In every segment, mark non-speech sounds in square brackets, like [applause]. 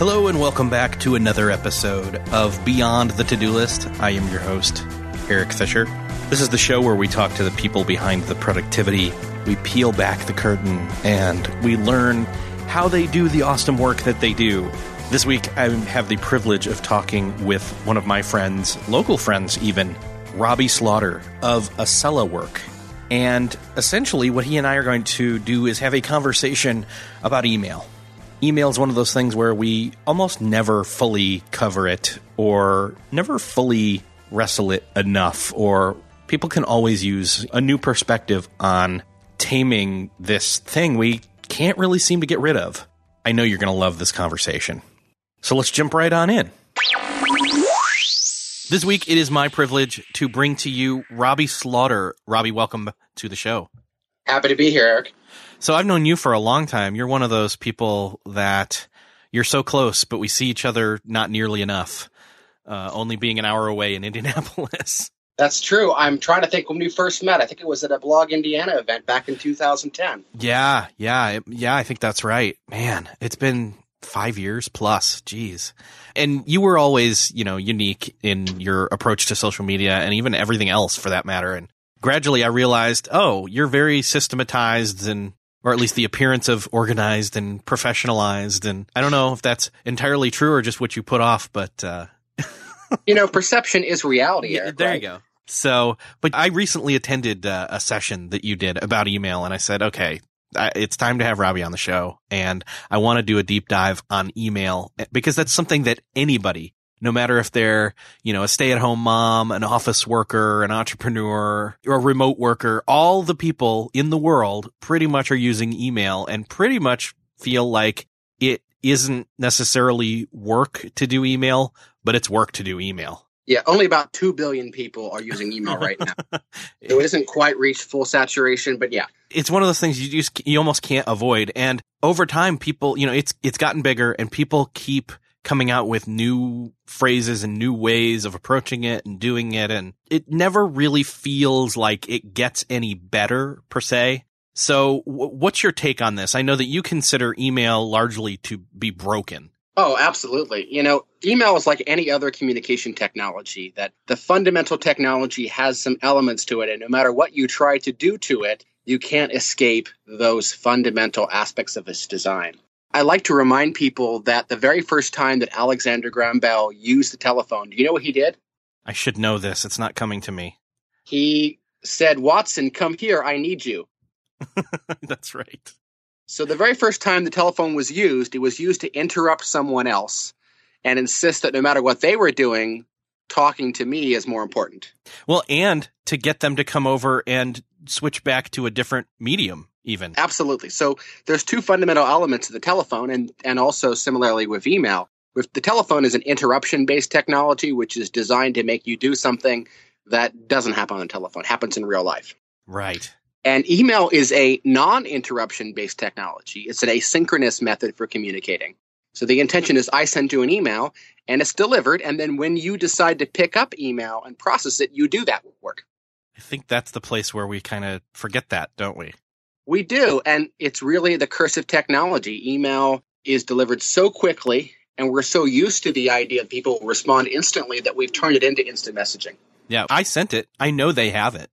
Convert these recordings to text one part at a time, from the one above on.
Hello and welcome back to another episode of Beyond the To-Do List. I am your host, Erik Fisher. This is the show where we talk to the people behind the productivity. We peel back the curtain and we learn how they do the awesome work that they do. This week, I have the privilege of talking with one of my friends, local friends even, Robby Slaughter of AccelaWork. And essentially, what he and I are going to do is have a conversation about email email is one of those things where we almost never fully cover it or never fully wrestle it enough or people can always use a new perspective on taming this thing we can't really seem to get rid of. I know you're going to love this conversation. So let's jump right on in. This week, it is my privilege to bring to you Robby Slaughter. Robby, welcome to the show. Happy to be here, Erik. So I've known you for a long time. You're one of those people that you're so close, but we see each other not nearly enough. Uh, only being an hour away in Indianapolis. That's true. I'm trying to think when we first met. I think it was at a Blog Indiana event back in 2010. Yeah, yeah, yeah. I think that's right. Man, it's been five years plus. Jeez. And you were always, you know, unique in your approach to social media and even everything else for that matter. And gradually I realized, oh, you're very systematized and or at least the appearance of organized and professionalized. And I don't know if that's entirely true or just what you put off, but uh, [laughs] you know, perception is reality. Erik, yeah, there right? you go. So, but I recently attended uh, a session that you did about email, and I said, okay, it's time to have Robby on the show, and I want to do a deep dive on email because that's something that anybody no matter if they're, you know, a stay at home mom, an office worker, an entrepreneur, or a remote worker, all the people in the world pretty much are using email and pretty much feel like it isn't necessarily work to do email, but it's work to do email. Yeah, only about 2 billion people are using email right now. [laughs] so it isn't quite reached full saturation, but yeah. It's one of those things you just you almost can't avoid and over time people, you know, it's it's gotten bigger and people keep coming out with new phrases and new ways of approaching it and doing it. And it never really feels like it gets any better per se. So w- what's your take on this? I know that you consider email largely to be broken. Oh, absolutely. You know, email is like any other communication technology that the fundamental technology has some elements to it. And no matter what you try to do to it, you can't escape those fundamental aspects of its design. I like to remind people that the very first time that Alexander Graham Bell used the telephone, do you know what he did? I should know this. It's not coming to me. He said, Watson, come here. I need you. [laughs] That's right. So, the very first time the telephone was used, it was used to interrupt someone else and insist that no matter what they were doing, talking to me is more important. Well, and to get them to come over and switch back to a different medium even. Absolutely. So there's two fundamental elements of the telephone and, and also similarly with email. With the telephone is an interruption based technology, which is designed to make you do something that doesn't happen on the telephone, happens in real life. Right. And email is a non interruption based technology. It's an asynchronous method for communicating. So the intention is I send you an email and it's delivered. And then when you decide to pick up email and process it, you do that work. I think that's the place where we kind of forget that, don't we? We do. And it's really the curse of technology. Email is delivered so quickly, and we're so used to the idea that people respond instantly that we've turned it into instant messaging. Yeah, I sent it. I know they have it.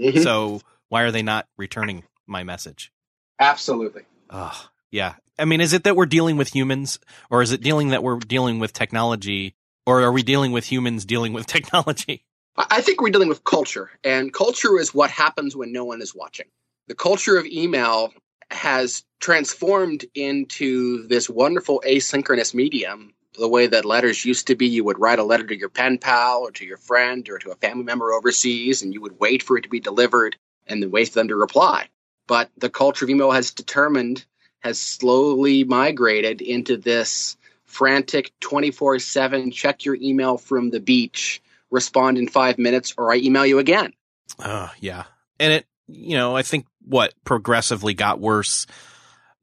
Mm-hmm. So why are they not returning my message? Absolutely. Oh, yeah. I mean, is it that we're dealing with humans, or is it dealing that we're dealing with technology, or are we dealing with humans dealing with [laughs] technology? I think we're dealing with culture, and culture is what happens when no one is watching the culture of email has transformed into this wonderful asynchronous medium the way that letters used to be you would write a letter to your pen pal or to your friend or to a family member overseas and you would wait for it to be delivered and then wait for them to reply but the culture of email has determined has slowly migrated into this frantic 24-7 check your email from the beach respond in five minutes or i email you again uh, yeah and it you know i think what progressively got worse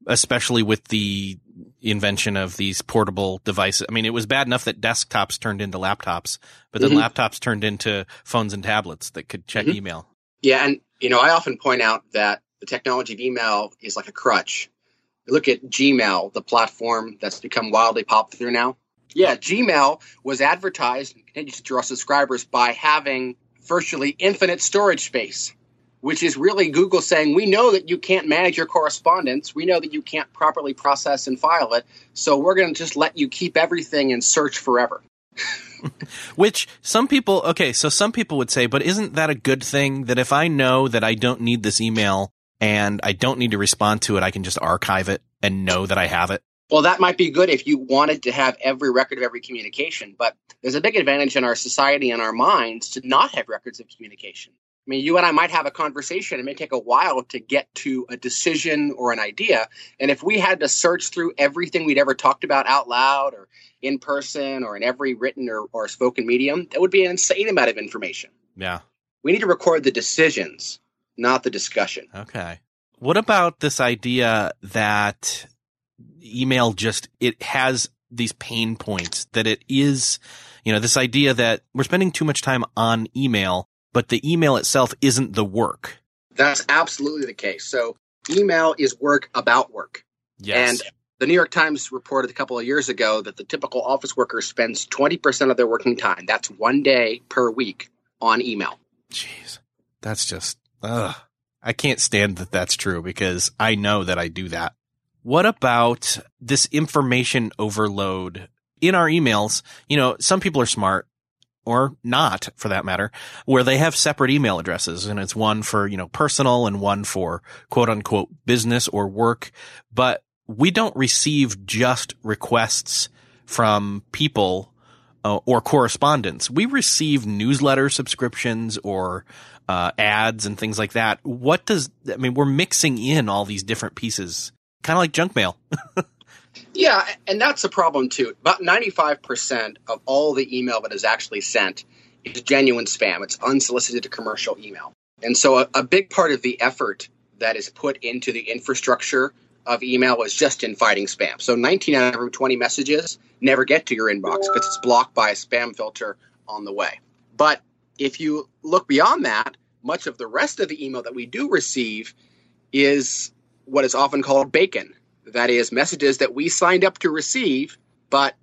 especially with the invention of these portable devices. I mean, it was bad enough that desktops turned into laptops, but then mm-hmm. laptops turned into phones and tablets that could check mm-hmm. email. Yeah, and you know, I often point out that the technology of email is like a crutch. look at Gmail, the platform that's become wildly popular now. Yeah, Gmail was advertised and continues to draw subscribers by having virtually infinite storage space which is really Google saying, we know that you can't manage your correspondence. We know that you can't properly process and file it. So we're going to just let you keep everything and search forever. [laughs] which some people, okay, so some people would say, but isn't that a good thing that if I know that I don't need this email and I don't need to respond to it, I can just archive it and know that I have it? Well, that might be good if you wanted to have every record of every communication, but there's a big advantage in our society and our minds to not have records of communication. I mean, you and I might have a conversation. It may take a while to get to a decision or an idea. And if we had to search through everything we'd ever talked about out loud or in person or in every written or, or spoken medium, that would be an insane amount of information. Yeah. We need to record the decisions, not the discussion. Okay. What about this idea that email just, it has these pain points that it is, you know, this idea that we're spending too much time on email but the email itself isn't the work. That's absolutely the case. So email is work about work. Yes. And the New York Times reported a couple of years ago that the typical office worker spends 20% of their working time, that's one day per week, on email. Jeez. That's just, ugh. I can't stand that that's true because I know that I do that. What about this information overload in our emails? You know, some people are smart or not for that matter, where they have separate email addresses and it's one for, you know, personal and one for quote unquote business or work. But we don't receive just requests from people uh, or correspondence. We receive newsletter subscriptions or uh, ads and things like that. What does, I mean, we're mixing in all these different pieces, kind of like junk mail. [laughs] Yeah, and that's a problem too. About 95% of all the email that is actually sent is genuine spam. It's unsolicited commercial email. And so a, a big part of the effort that is put into the infrastructure of email is just in fighting spam. So 19 out of every 20 messages never get to your inbox because it's blocked by a spam filter on the way. But if you look beyond that, much of the rest of the email that we do receive is what is often called bacon. That is, messages that we signed up to receive, but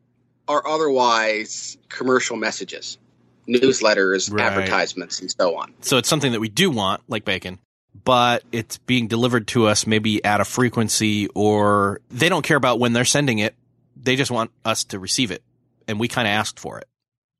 are otherwise commercial messages, newsletters, right. advertisements, and so on. So it's something that we do want, like bacon, but it's being delivered to us maybe at a frequency, or they don't care about when they're sending it. They just want us to receive it, and we kind of asked for it.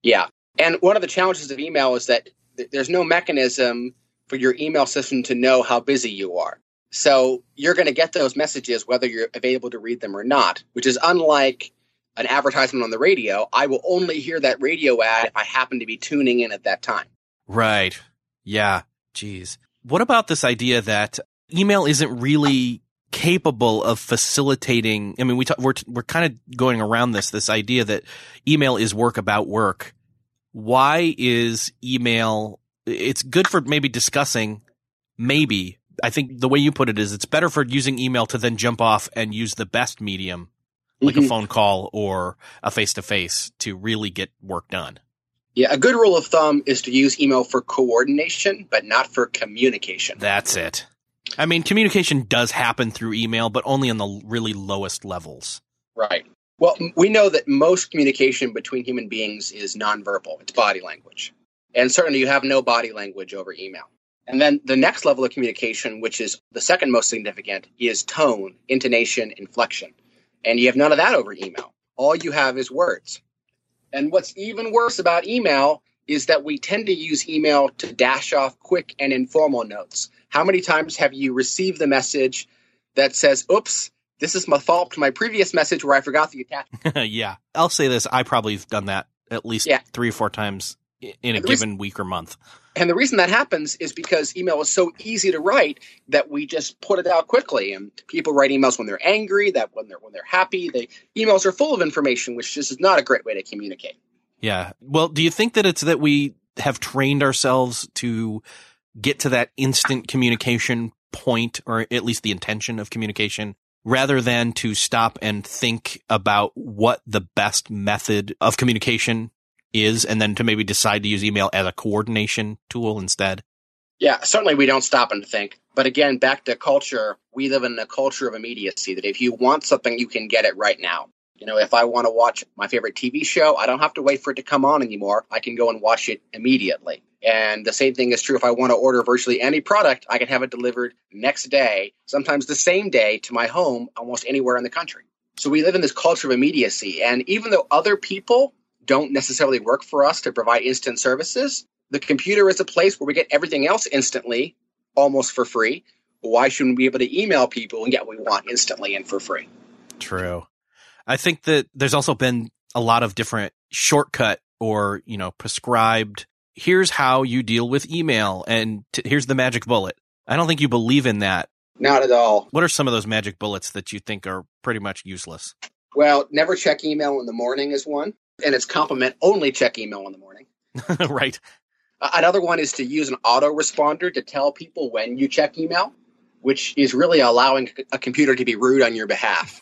Yeah. And one of the challenges of email is that th- there's no mechanism for your email system to know how busy you are. So you're going to get those messages whether you're available to read them or not, which is unlike an advertisement on the radio. I will only hear that radio ad if I happen to be tuning in at that time. Right. Yeah. Jeez. What about this idea that email isn't really capable of facilitating? I mean, we talk, we're we're kind of going around this this idea that email is work about work. Why is email? It's good for maybe discussing, maybe I think the way you put it is it's better for using email to then jump off and use the best medium, like mm-hmm. a phone call or a face to face to really get work done. Yeah, a good rule of thumb is to use email for coordination, but not for communication. That's it. I mean, communication does happen through email, but only on the really lowest levels. Right. Well, we know that most communication between human beings is nonverbal, it's body language. And certainly you have no body language over email. And then the next level of communication, which is the second most significant, is tone, intonation, inflection. And you have none of that over email. All you have is words. And what's even worse about email is that we tend to use email to dash off quick and informal notes. How many times have you received the message, that says, oops, this is my fault to my previous message where I forgot the attachment. [laughs] yeah. I'll say this. I probably have done that at least yeah. three or four times in a given reason, week or month. And the reason that happens is because email is so easy to write that we just put it out quickly. And people write emails when they're angry, that when they're when they're happy. They emails are full of information, which just is not a great way to communicate. Yeah. Well, do you think that it's that we have trained ourselves to get to that instant communication point, or at least the intention of communication, rather than to stop and think about what the best method of communication is and then to maybe decide to use email as a coordination tool instead? Yeah, certainly we don't stop and think. But again, back to culture, we live in a culture of immediacy that if you want something, you can get it right now. You know, if I want to watch my favorite TV show, I don't have to wait for it to come on anymore. I can go and watch it immediately. And the same thing is true if I want to order virtually any product, I can have it delivered next day, sometimes the same day to my home almost anywhere in the country. So we live in this culture of immediacy. And even though other people don't necessarily work for us to provide instant services. The computer is a place where we get everything else instantly, almost for free. Why shouldn't we be able to email people and get what we want instantly and for free? True. I think that there's also been a lot of different shortcut or, you know, prescribed, here's how you deal with email and t- here's the magic bullet. I don't think you believe in that. Not at all. What are some of those magic bullets that you think are pretty much useless? Well, never check email in the morning is one and its complement only check email in the morning. [laughs] right. Uh, another one is to use an autoresponder to tell people when you check email, which is really allowing a computer to be rude on your behalf.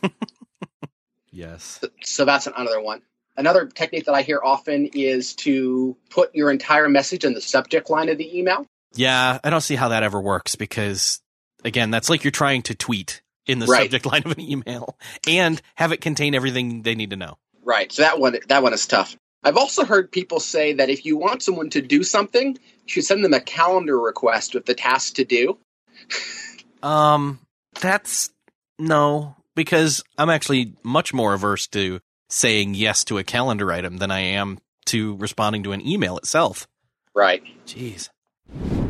[laughs] yes. So, so that's another one. Another technique that I hear often is to put your entire message in the subject line of the email. Yeah, I don't see how that ever works because, again, that's like you're trying to tweet in the right. subject line of an email and have it contain everything they need to know. Right. So that one that one is tough. I've also heard people say that if you want someone to do something, you should send them a calendar request with the task to do. um, that's no, because I'm actually much more averse to saying yes to a calendar item than I am to responding to an email itself. Right. Jeez.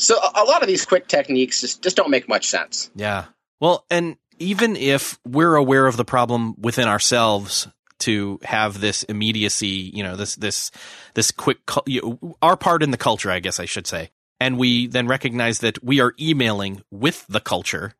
So a lot of these quick techniques just, just don't make much sense. Yeah. Well, and even if we're aware of the problem within ourselves to have this immediacy, you know, this this this quick you know, our part in the culture, I guess I should say. And we then recognize that we are emailing with the culture.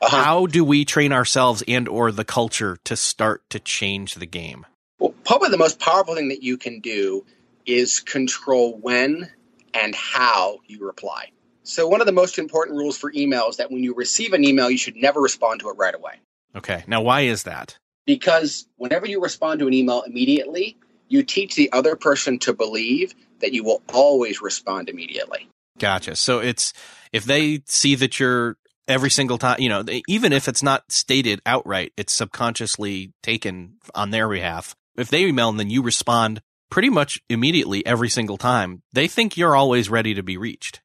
Uh-huh. How do we train ourselves and or the culture to start to change the game? Well, probably the most powerful thing that you can do is control when and how you reply. So, one of the most important rules for email is that when you receive an email, you should never respond to it right away. Okay. Now, why is that? Because whenever you respond to an email immediately, you teach the other person to believe that you will always respond immediately. Gotcha. So it's if they see that you're every single time, you know, they, even if it's not stated outright, it's subconsciously taken on their behalf. If they email and then you respond pretty much immediately every single time, they think you're always ready to be reached.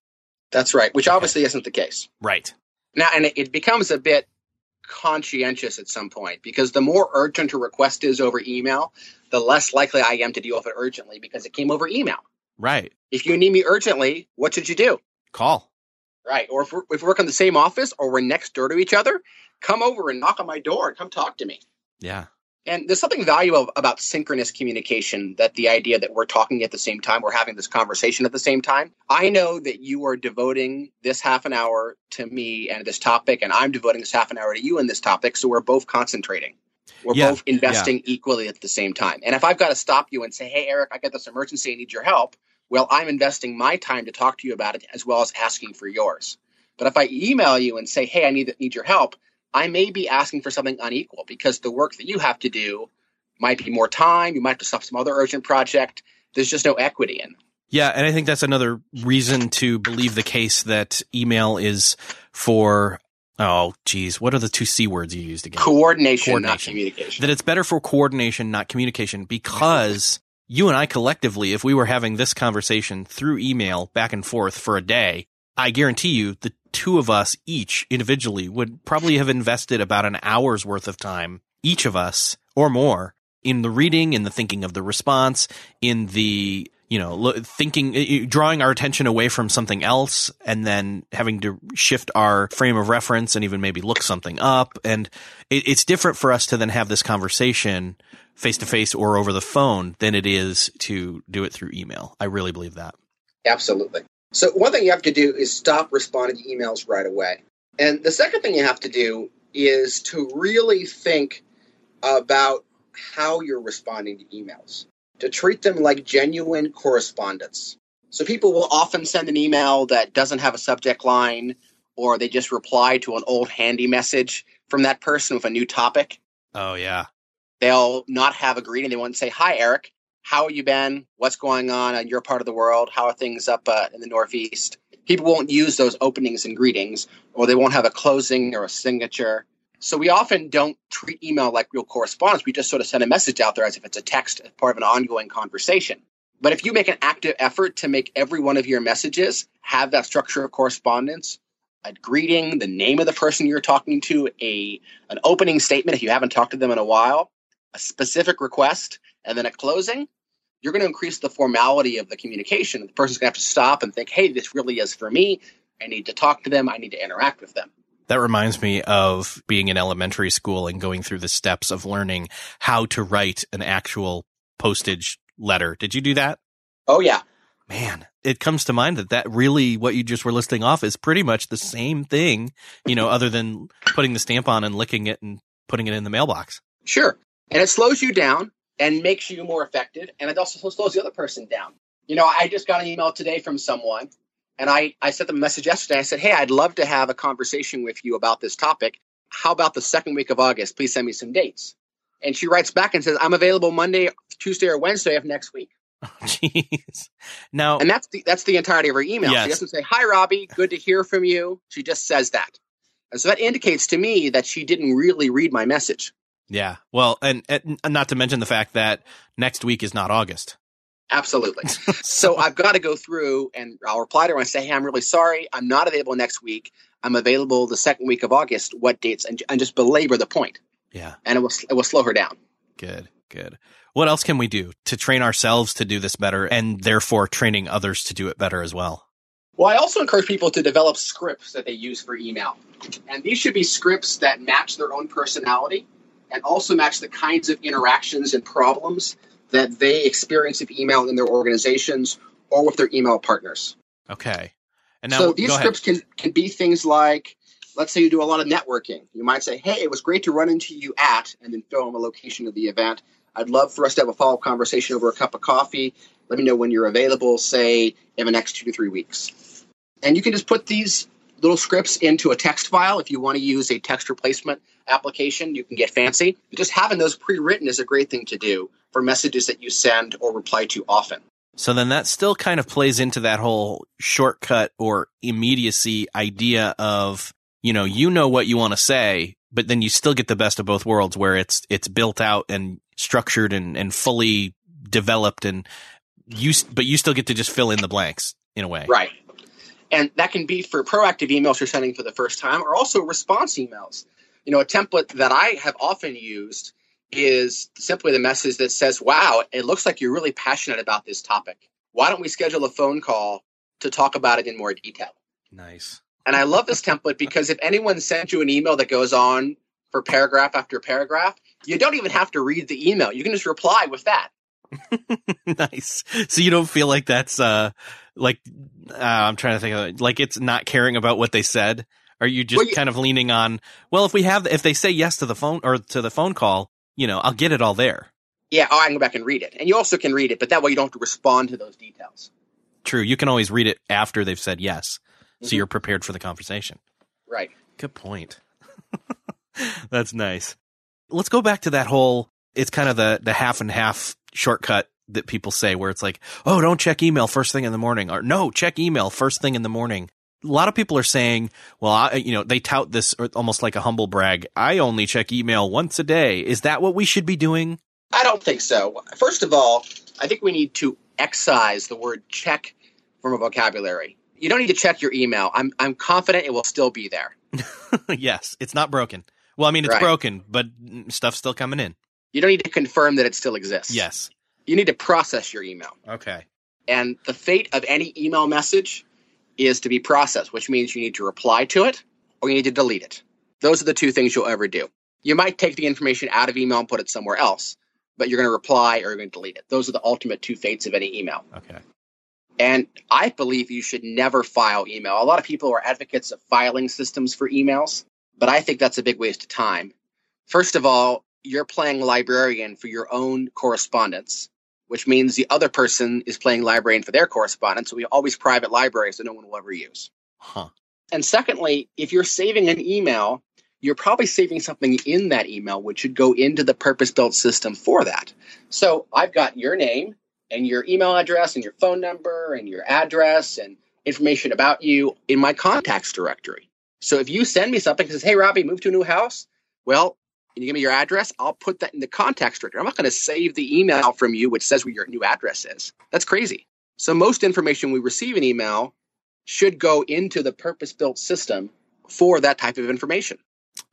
That's right, which obviously isn't the case. Right. Now, and it, it becomes a bit conscientious at some point because the more urgent a request is over email, the less likely I am to deal with it urgently because it came over email. Right. If you need me urgently, what should you do? Call. Right. Or if, we're, if we work in the same office or we're next door to each other, come over and knock on my door and come talk to me. Yeah. And there's something valuable about synchronous communication that the idea that we're talking at the same time, we're having this conversation at the same time. I know that you are devoting this half an hour to me and this topic, and I'm devoting this half an hour to you in this topic. So we're both concentrating. We're Yeah, both investing equally at the same time. And if I've got to stop you and say, hey, Erik, I got this emergency, I need your help, well, I'm investing my time to talk to you about it as well as asking for yours. But if I email you and say, hey, I need, need your help, I may be asking for something unequal because the work that you have to do might be more time. You might have to stop some other urgent project. There's just no equity in. Yeah, and I think that's another reason to believe the case that email is for oh geez, what are the two C words you used again? Coordination, coordination. not communication. That it's better for coordination, not communication, because you and I collectively, if we were having this conversation through email back and forth for a day, I guarantee you the two of us each individually would probably have invested about an hour's worth of time, each of us or more, in the reading, in the thinking of the response, in the you know, thinking, drawing our attention away from something else and then having to shift our frame of reference and even maybe look something up. And it, it's different for us to then have this conversation face to face or over the phone than it is to do it through email. I really believe that. Absolutely. So one thing you have to do is stop responding to emails right away. And the second thing you have to do is to really think about how you're responding to emails, to treat them like genuine correspondence. So people will often send an email that doesn't have a subject line or they just reply to an old handy message from that person with a new topic. Oh, yeah. They'll not have a greeting. They won't say, Hi, Erik. How you been? What's going on in your part of the world? How are things up uh, in the Northeast? People won't use those openings and greetings, or they won't have a closing or a signature. So we often don't treat email like real correspondence. We just sort of send a message out there as if it's a text, as part of an ongoing conversation. But if you make an active effort to make every one of your messages have that structure of correspondence, a greeting, the name of the person you're talking to, a an opening statement if you haven't talked to them in a while, a specific request, and then at closing, you're going to increase the formality of the communication. The person's going to have to stop and think, hey, this really is for me. I need to talk to them. I need to interact with them. That reminds me of being in elementary school and going through the steps of learning how to write an actual postage letter. Did you do that? Oh, yeah. Man, it comes to mind that that really what you just were listing off is pretty much the same thing, you know, other than putting the stamp on and licking it and putting it in the mailbox. Sure. And it slows you down and makes you more effective. And it also slows the other person down. You know, I just got an email today from someone and I, I sent them a message yesterday. I said, Hey, I'd love to have a conversation with you about this topic. How about the second week of August? Please send me some dates. And she writes back and says, I'm available Monday, Tuesday, or Wednesday of next week. [laughs] Oh, jeez. Now, And that's the that's the entirety of her email. Yes. She doesn't say, Hi Robby, good to hear from you. She just says that. And so that indicates to me that she didn't really read my message. Yeah. Well, and, and not to mention the fact that next week is not August. Absolutely. [laughs] so I've got to go through and I'll reply to her and say, Hey, I'm really sorry. I'm not available next week. I'm available the second week of August. What dates? And, and just belabor the point. Yeah. And it will, it will slow her down. Good. Good. What else can we do to train ourselves to do this better and therefore training others to do it better as well? Well, I also encourage people to develop scripts that they use for email. And these should be scripts that match their own personality and also match the kinds of interactions and problems that they experience with email in their organizations or with their email partners. Okay. And now, so these ahead. scripts can, can be things like, let's say you do a lot of networking. You might say, hey, it was great to run into you at, and then fill in the location of the event. I'd love for us to have a follow up conversation over a cup of coffee Let me know when you're available, say in the next two to three weeks. And you can just put these little scripts into a text file. If you want to use a text replacement application, you can get fancy. Just having those pre written is a great thing to do for messages that you send or reply to often. So then that still kind of plays into that whole shortcut or immediacy idea of, you know, you know what you want to say, but then you still get the best of both worlds where it's, it's built out and structured and, and fully developed and you, but you still get to just fill in the blanks in a way. Right. And that can be for proactive emails you're sending for the first time or also response emails. You know, a template that I have often used is simply the message that says, Wow, it looks like you're really passionate about this topic. Why don't we schedule a phone call to talk about it in more detail? Nice. And I love this template because if anyone sends you an email that goes on for paragraph after paragraph, you don't even have to read the email. You can just reply with that. [laughs] nice. So you don't feel like that's uh like uh, I'm trying to think of it. Like it's not caring about what they said. Are you just well, you, kind of leaning on? Well, if we have, if they say yes to the phone or to the phone call, you know, I'll get it all there. Yeah, oh, I can go back and read it, and you also can read it, but that way you don't have to respond to those details. True, you can always read it after they've said yes, mm-hmm. so you're prepared for the conversation. Right. Good point. [laughs] That's nice. Let's go back to that whole. It's kind of the the half and half shortcut that people say where it's like, oh, don't check email first thing in the morning, or no, check email first thing in the morning a lot of people are saying, well, I, you know, they tout this almost like a humble brag. I only check email once a day. Is that what we should be doing? I don't think so. First of all, I think we need to excise the word check from a vocabulary. You don't need to check your email. I'm, I'm confident it will still be there. [laughs] yes, it's not broken. Well, I mean, it's right. broken, but stuff's still coming in. You don't need to confirm that it still exists. Yes. You need to process your email. Okay. And the fate of any email message is to be processed, which means you need to reply to it or you need to delete it. Those are the two things you'll ever do. You might take the information out of email and put it somewhere else, but you're going to reply or you're going to delete it. Those are the ultimate two fates of any email. Okay. And I believe you should never file email. A lot of people are advocates of filing systems for emails, but I think that's a big waste of time. First of all, you're playing librarian for your own correspondence which means the other person is playing librarian for their correspondence. So we always private libraries that no one will ever use. Huh. And secondly, if you're saving an email, you're probably saving something in that email which should go into the purpose built system for that. So I've got your name and your email address and your phone number and your address and information about you in my contacts directory. So if you send me something that says, Hey, Robby, move to a new house, well, and you give me your address, I'll put that in the contact directory. I'm not going to save the email from you, which says where your new address is. That's crazy. So most information we receive in email should go into the purpose built system for that type of information.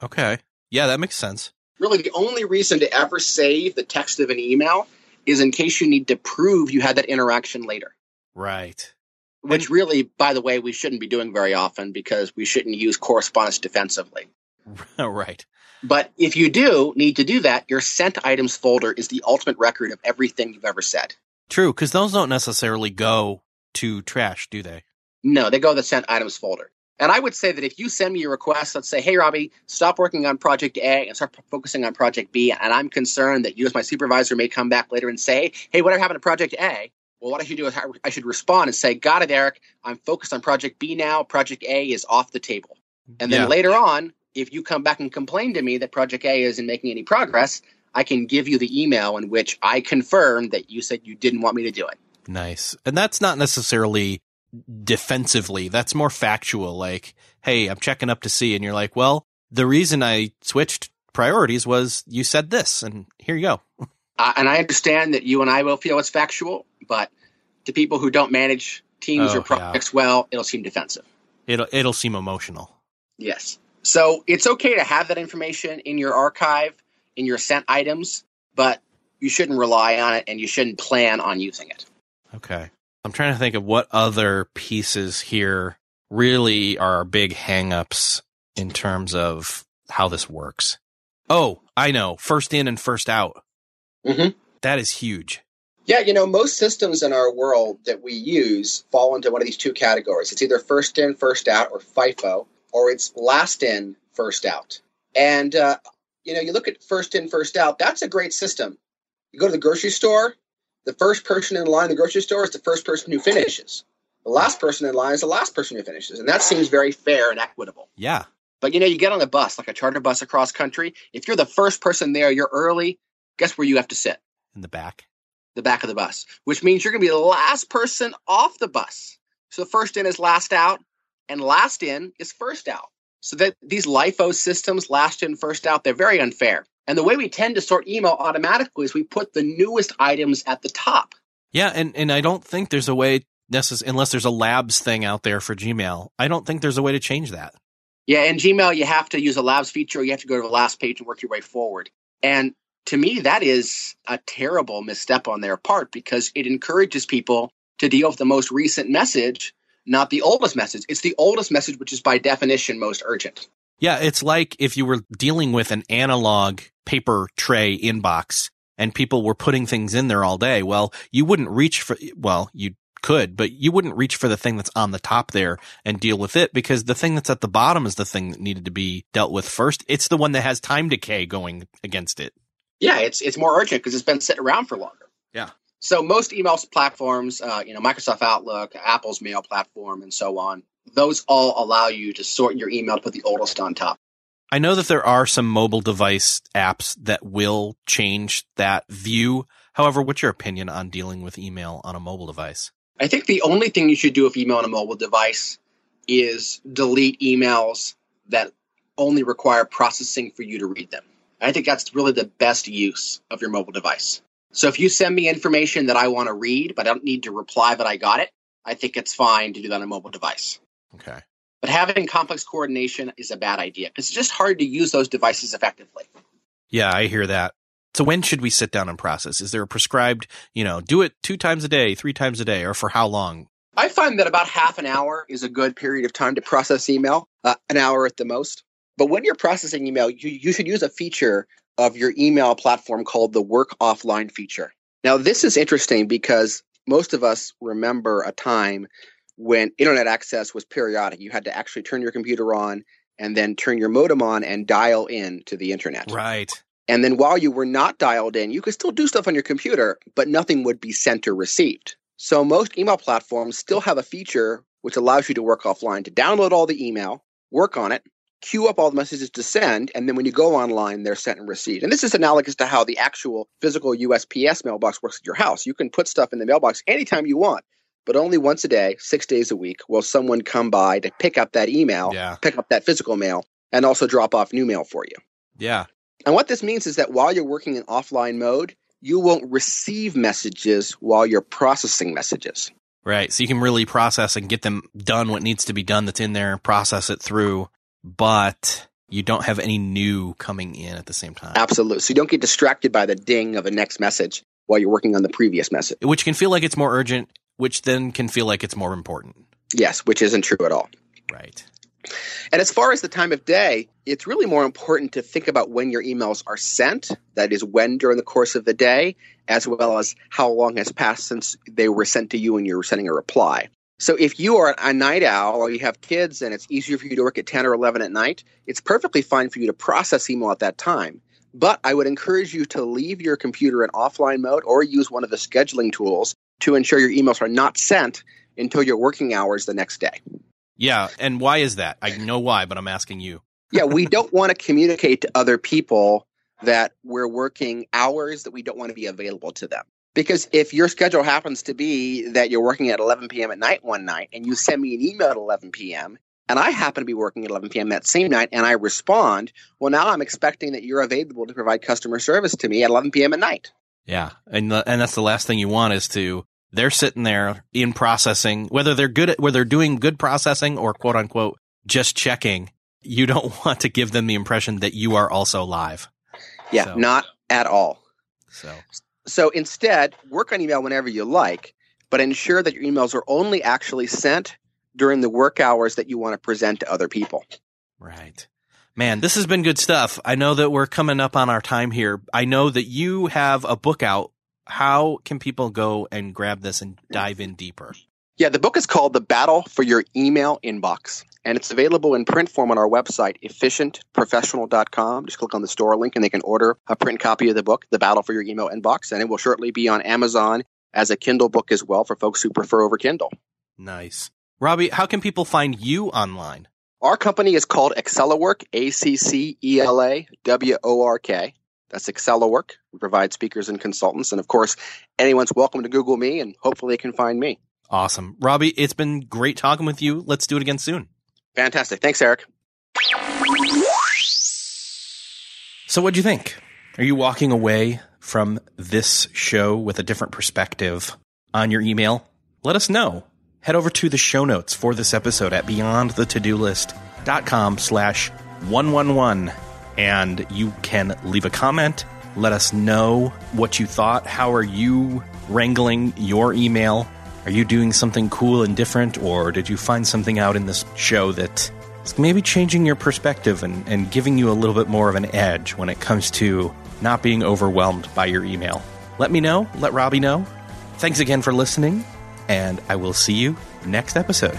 Okay. Yeah, that makes sense. Really, the only reason to ever save the text of an email is in case you need to prove you had that interaction later. Right. Which really, by the way, we shouldn't be doing very often because we shouldn't use correspondence defensively. [laughs] right. But if you do need to do that, your sent items folder is the ultimate record of everything you've ever said. True, because those don't necessarily go to trash, do they? No, they go to the sent items folder. And I would say that if you send me a request, let's say, hey, Robby, stop working on project A and start focusing on project B, and I'm concerned that you as my supervisor may come back later and say, hey, whatever happened to project A? Well, what I should do is I should respond and say, got it, Erik. I'm focused on project B now. Project A is off the table. And then yeah. later on, if you come back and complain to me that Project A isn't making any progress, I can give you the email in which I confirm that you said you didn't want me to do it. Nice. And that's not necessarily defensively. That's more factual. Like, hey, I'm checking up to see. And you're like, well, the reason I switched priorities was you said this, and here you go. Uh, and I understand that you and I will feel it's factual, but to people who don't manage teams oh, or projects yeah. well, it'll seem defensive. It'll it'll seem emotional. Yes. So it's okay to have that information in your archive, in your sent items, but you shouldn't rely on it and you shouldn't plan on using it. Okay. I'm trying to think of what other pieces here really are big hangups in terms of how this works. Oh, I know. First in and first out. Mm-hmm. That is huge. Yeah, you know, most systems in our world that we use fall into one of these two categories. It's either first in, first out, or FIFO or it's last in, first out. And, uh, you know, you look at first in, first out, that's a great system. You go to the grocery store, the first person in line in the grocery store is the first person who finishes. The last person in line is the last person who finishes. And that seems very fair and equitable. Yeah. But you know, you get on a bus, like a charter bus across country. If you're the first person there, you're early. Guess where you have to sit? In the back. The back of the bus, which means you're going to be the last person off the bus. So first in is last out, and last in is first out. So that these LIFO systems, last in, first out, they're very unfair. And the way we tend to sort email automatically is we put the newest items at the top. Yeah, and, and I don't think there's a way necess- unless there's a labs thing out there for Gmail. I don't think there's a way to change that. Yeah, in Gmail, you have to use a labs feature. Or you have to go to the last page and work your way forward. And to me, that is a terrible misstep on their part because it encourages people to deal with the most recent message, not the oldest message. It's the oldest message, which is by definition most urgent. Yeah, it's like if you were dealing with an analog paper tray inbox and people were putting things in there all day. Well, you wouldn't reach for, well, you could, but you wouldn't reach for the thing that's on the top there and deal with it because the thing that's at the bottom is the thing that needed to be dealt with first. It's the one that has time decay going against it. Yeah, it's it's more urgent because it's been sitting around for longer. Yeah. So most email platforms, uh, you know, Microsoft Outlook, Apple's mail platform, and so on, those all allow you to sort your email to put the oldest on top. I know that there are some mobile device apps that will change that view. However, what's your opinion on dealing with email on a mobile device? I think the only thing you should do with email on a mobile device is delete emails that only require processing for you to read them. I think that's really the best use of your mobile device. So if you send me information that I want to read, but I don't need to reply that I got it, I think it's fine to do that on a mobile device. Okay. But having complex coordination is a bad idea because it's just hard to use those devices effectively. Yeah, I hear that. So when should we sit down and process? Is there a prescribed, you know, do it two times a day, three times a day, or for how long? I find that about half an hour is a good period of time to process email, uh, an hour at the most. But when you're processing email, you, you should use a feature of your email platform called the work offline feature. Now, this is interesting because most of us remember a time when internet access was periodic. You had to actually turn your computer on and then turn your modem on and dial in to the internet. Right. And then while you were not dialed in, you could still do stuff on your computer, but nothing would be sent or received. So most email platforms still have a feature which allows you to work offline to download all the email, work on it, queue up all the messages to send, and then when you go online, they're sent and received. And this is analogous to how the actual physical USPS mailbox works at your house. You can put stuff in the mailbox anytime you want, but only once a day, six days a week, will someone come by to pick up that email, Yeah. pick up that physical mail, and also drop off new mail for you. Yeah. And what this means is that while you're working in offline mode, you won't receive messages while you're processing messages. Right. So you can really process and get them done what needs to be done that's in there, process it through, but you don't have any new coming in at the same time. Absolutely. So you don't get distracted by the ding of a next message while you're working on the previous message. Which can feel like it's more urgent, which then can feel like it's more important. Yes, which isn't true at all. Right. And as far as the time of day, it's really more important to think about when your emails are sent, that is, when during the course of the day, as well as how long has passed since they were sent to you and you were sending a reply. So if you are a night owl or you have kids and it's easier for you to work at 10 or 11 at night, it's perfectly fine for you to process email at that time. But I would encourage you to leave your computer in offline mode or use one of the scheduling tools to ensure your emails are not sent until your working hours the next day. Yeah. And why is that? I know why, but I'm asking you. [laughs] yeah, we don't want to [laughs] communicate to other people that we're working hours that we don't want to be available to them. Because if your schedule happens to be that you're working at 11 p.m. at night one night and you send me an email at 11 p.m., and I happen to be working at 11 p.m. that same night and I respond, well, now I'm expecting that you're available to provide customer service to me at 11 p.m. at night. Yeah. And, the, and that's the last thing you want is to, they're sitting there in processing, whether they're good at, whether they're doing good processing or quote unquote, just checking. You don't [laughs] want to give them the impression that you are also live. Yeah, So- not at all. So So instead, work on email whenever you like, but ensure that your emails are only actually sent during the work hours that you want to present to other people. Right. Man, this has been good stuff. I know that we're coming up on our time here. I know that you have a book out. How can people go and grab this and dive in deeper? Yeah, the book is called The Battle for Your Email Inbox. And it's available in print form on our website, efficientprofessional.com. Just click on the store link and they can order a print copy of the book, The Battle for Your Email Inbox, and it will shortly be on Amazon as a Kindle book as well for folks who prefer over Kindle. Nice. Robby, how can people find you online? Our company is called AccelaWork, A C C E L A W O R K. That's AccelaWork. We provide speakers and consultants. And of course, anyone's welcome to Google me and hopefully they can find me. Awesome. Robby, it's been great talking with you. Let's do it again soon. Fantastic. Thanks, Erik. So, what'd you think? Are you walking away from this show with a different perspective on your email? Let us know. Head over to the show notes for this episode at beyondthetodolist.com slash 111 and you can leave a comment. Let us know what you thought. How are you wrangling your email? Are you doing something cool and different, or did you find something out in this show that is maybe changing your perspective and, and giving you a little bit more of an edge when it comes to not being overwhelmed by your email? Let me know. Let Robby know. Thanks again for listening, and I will see you next episode.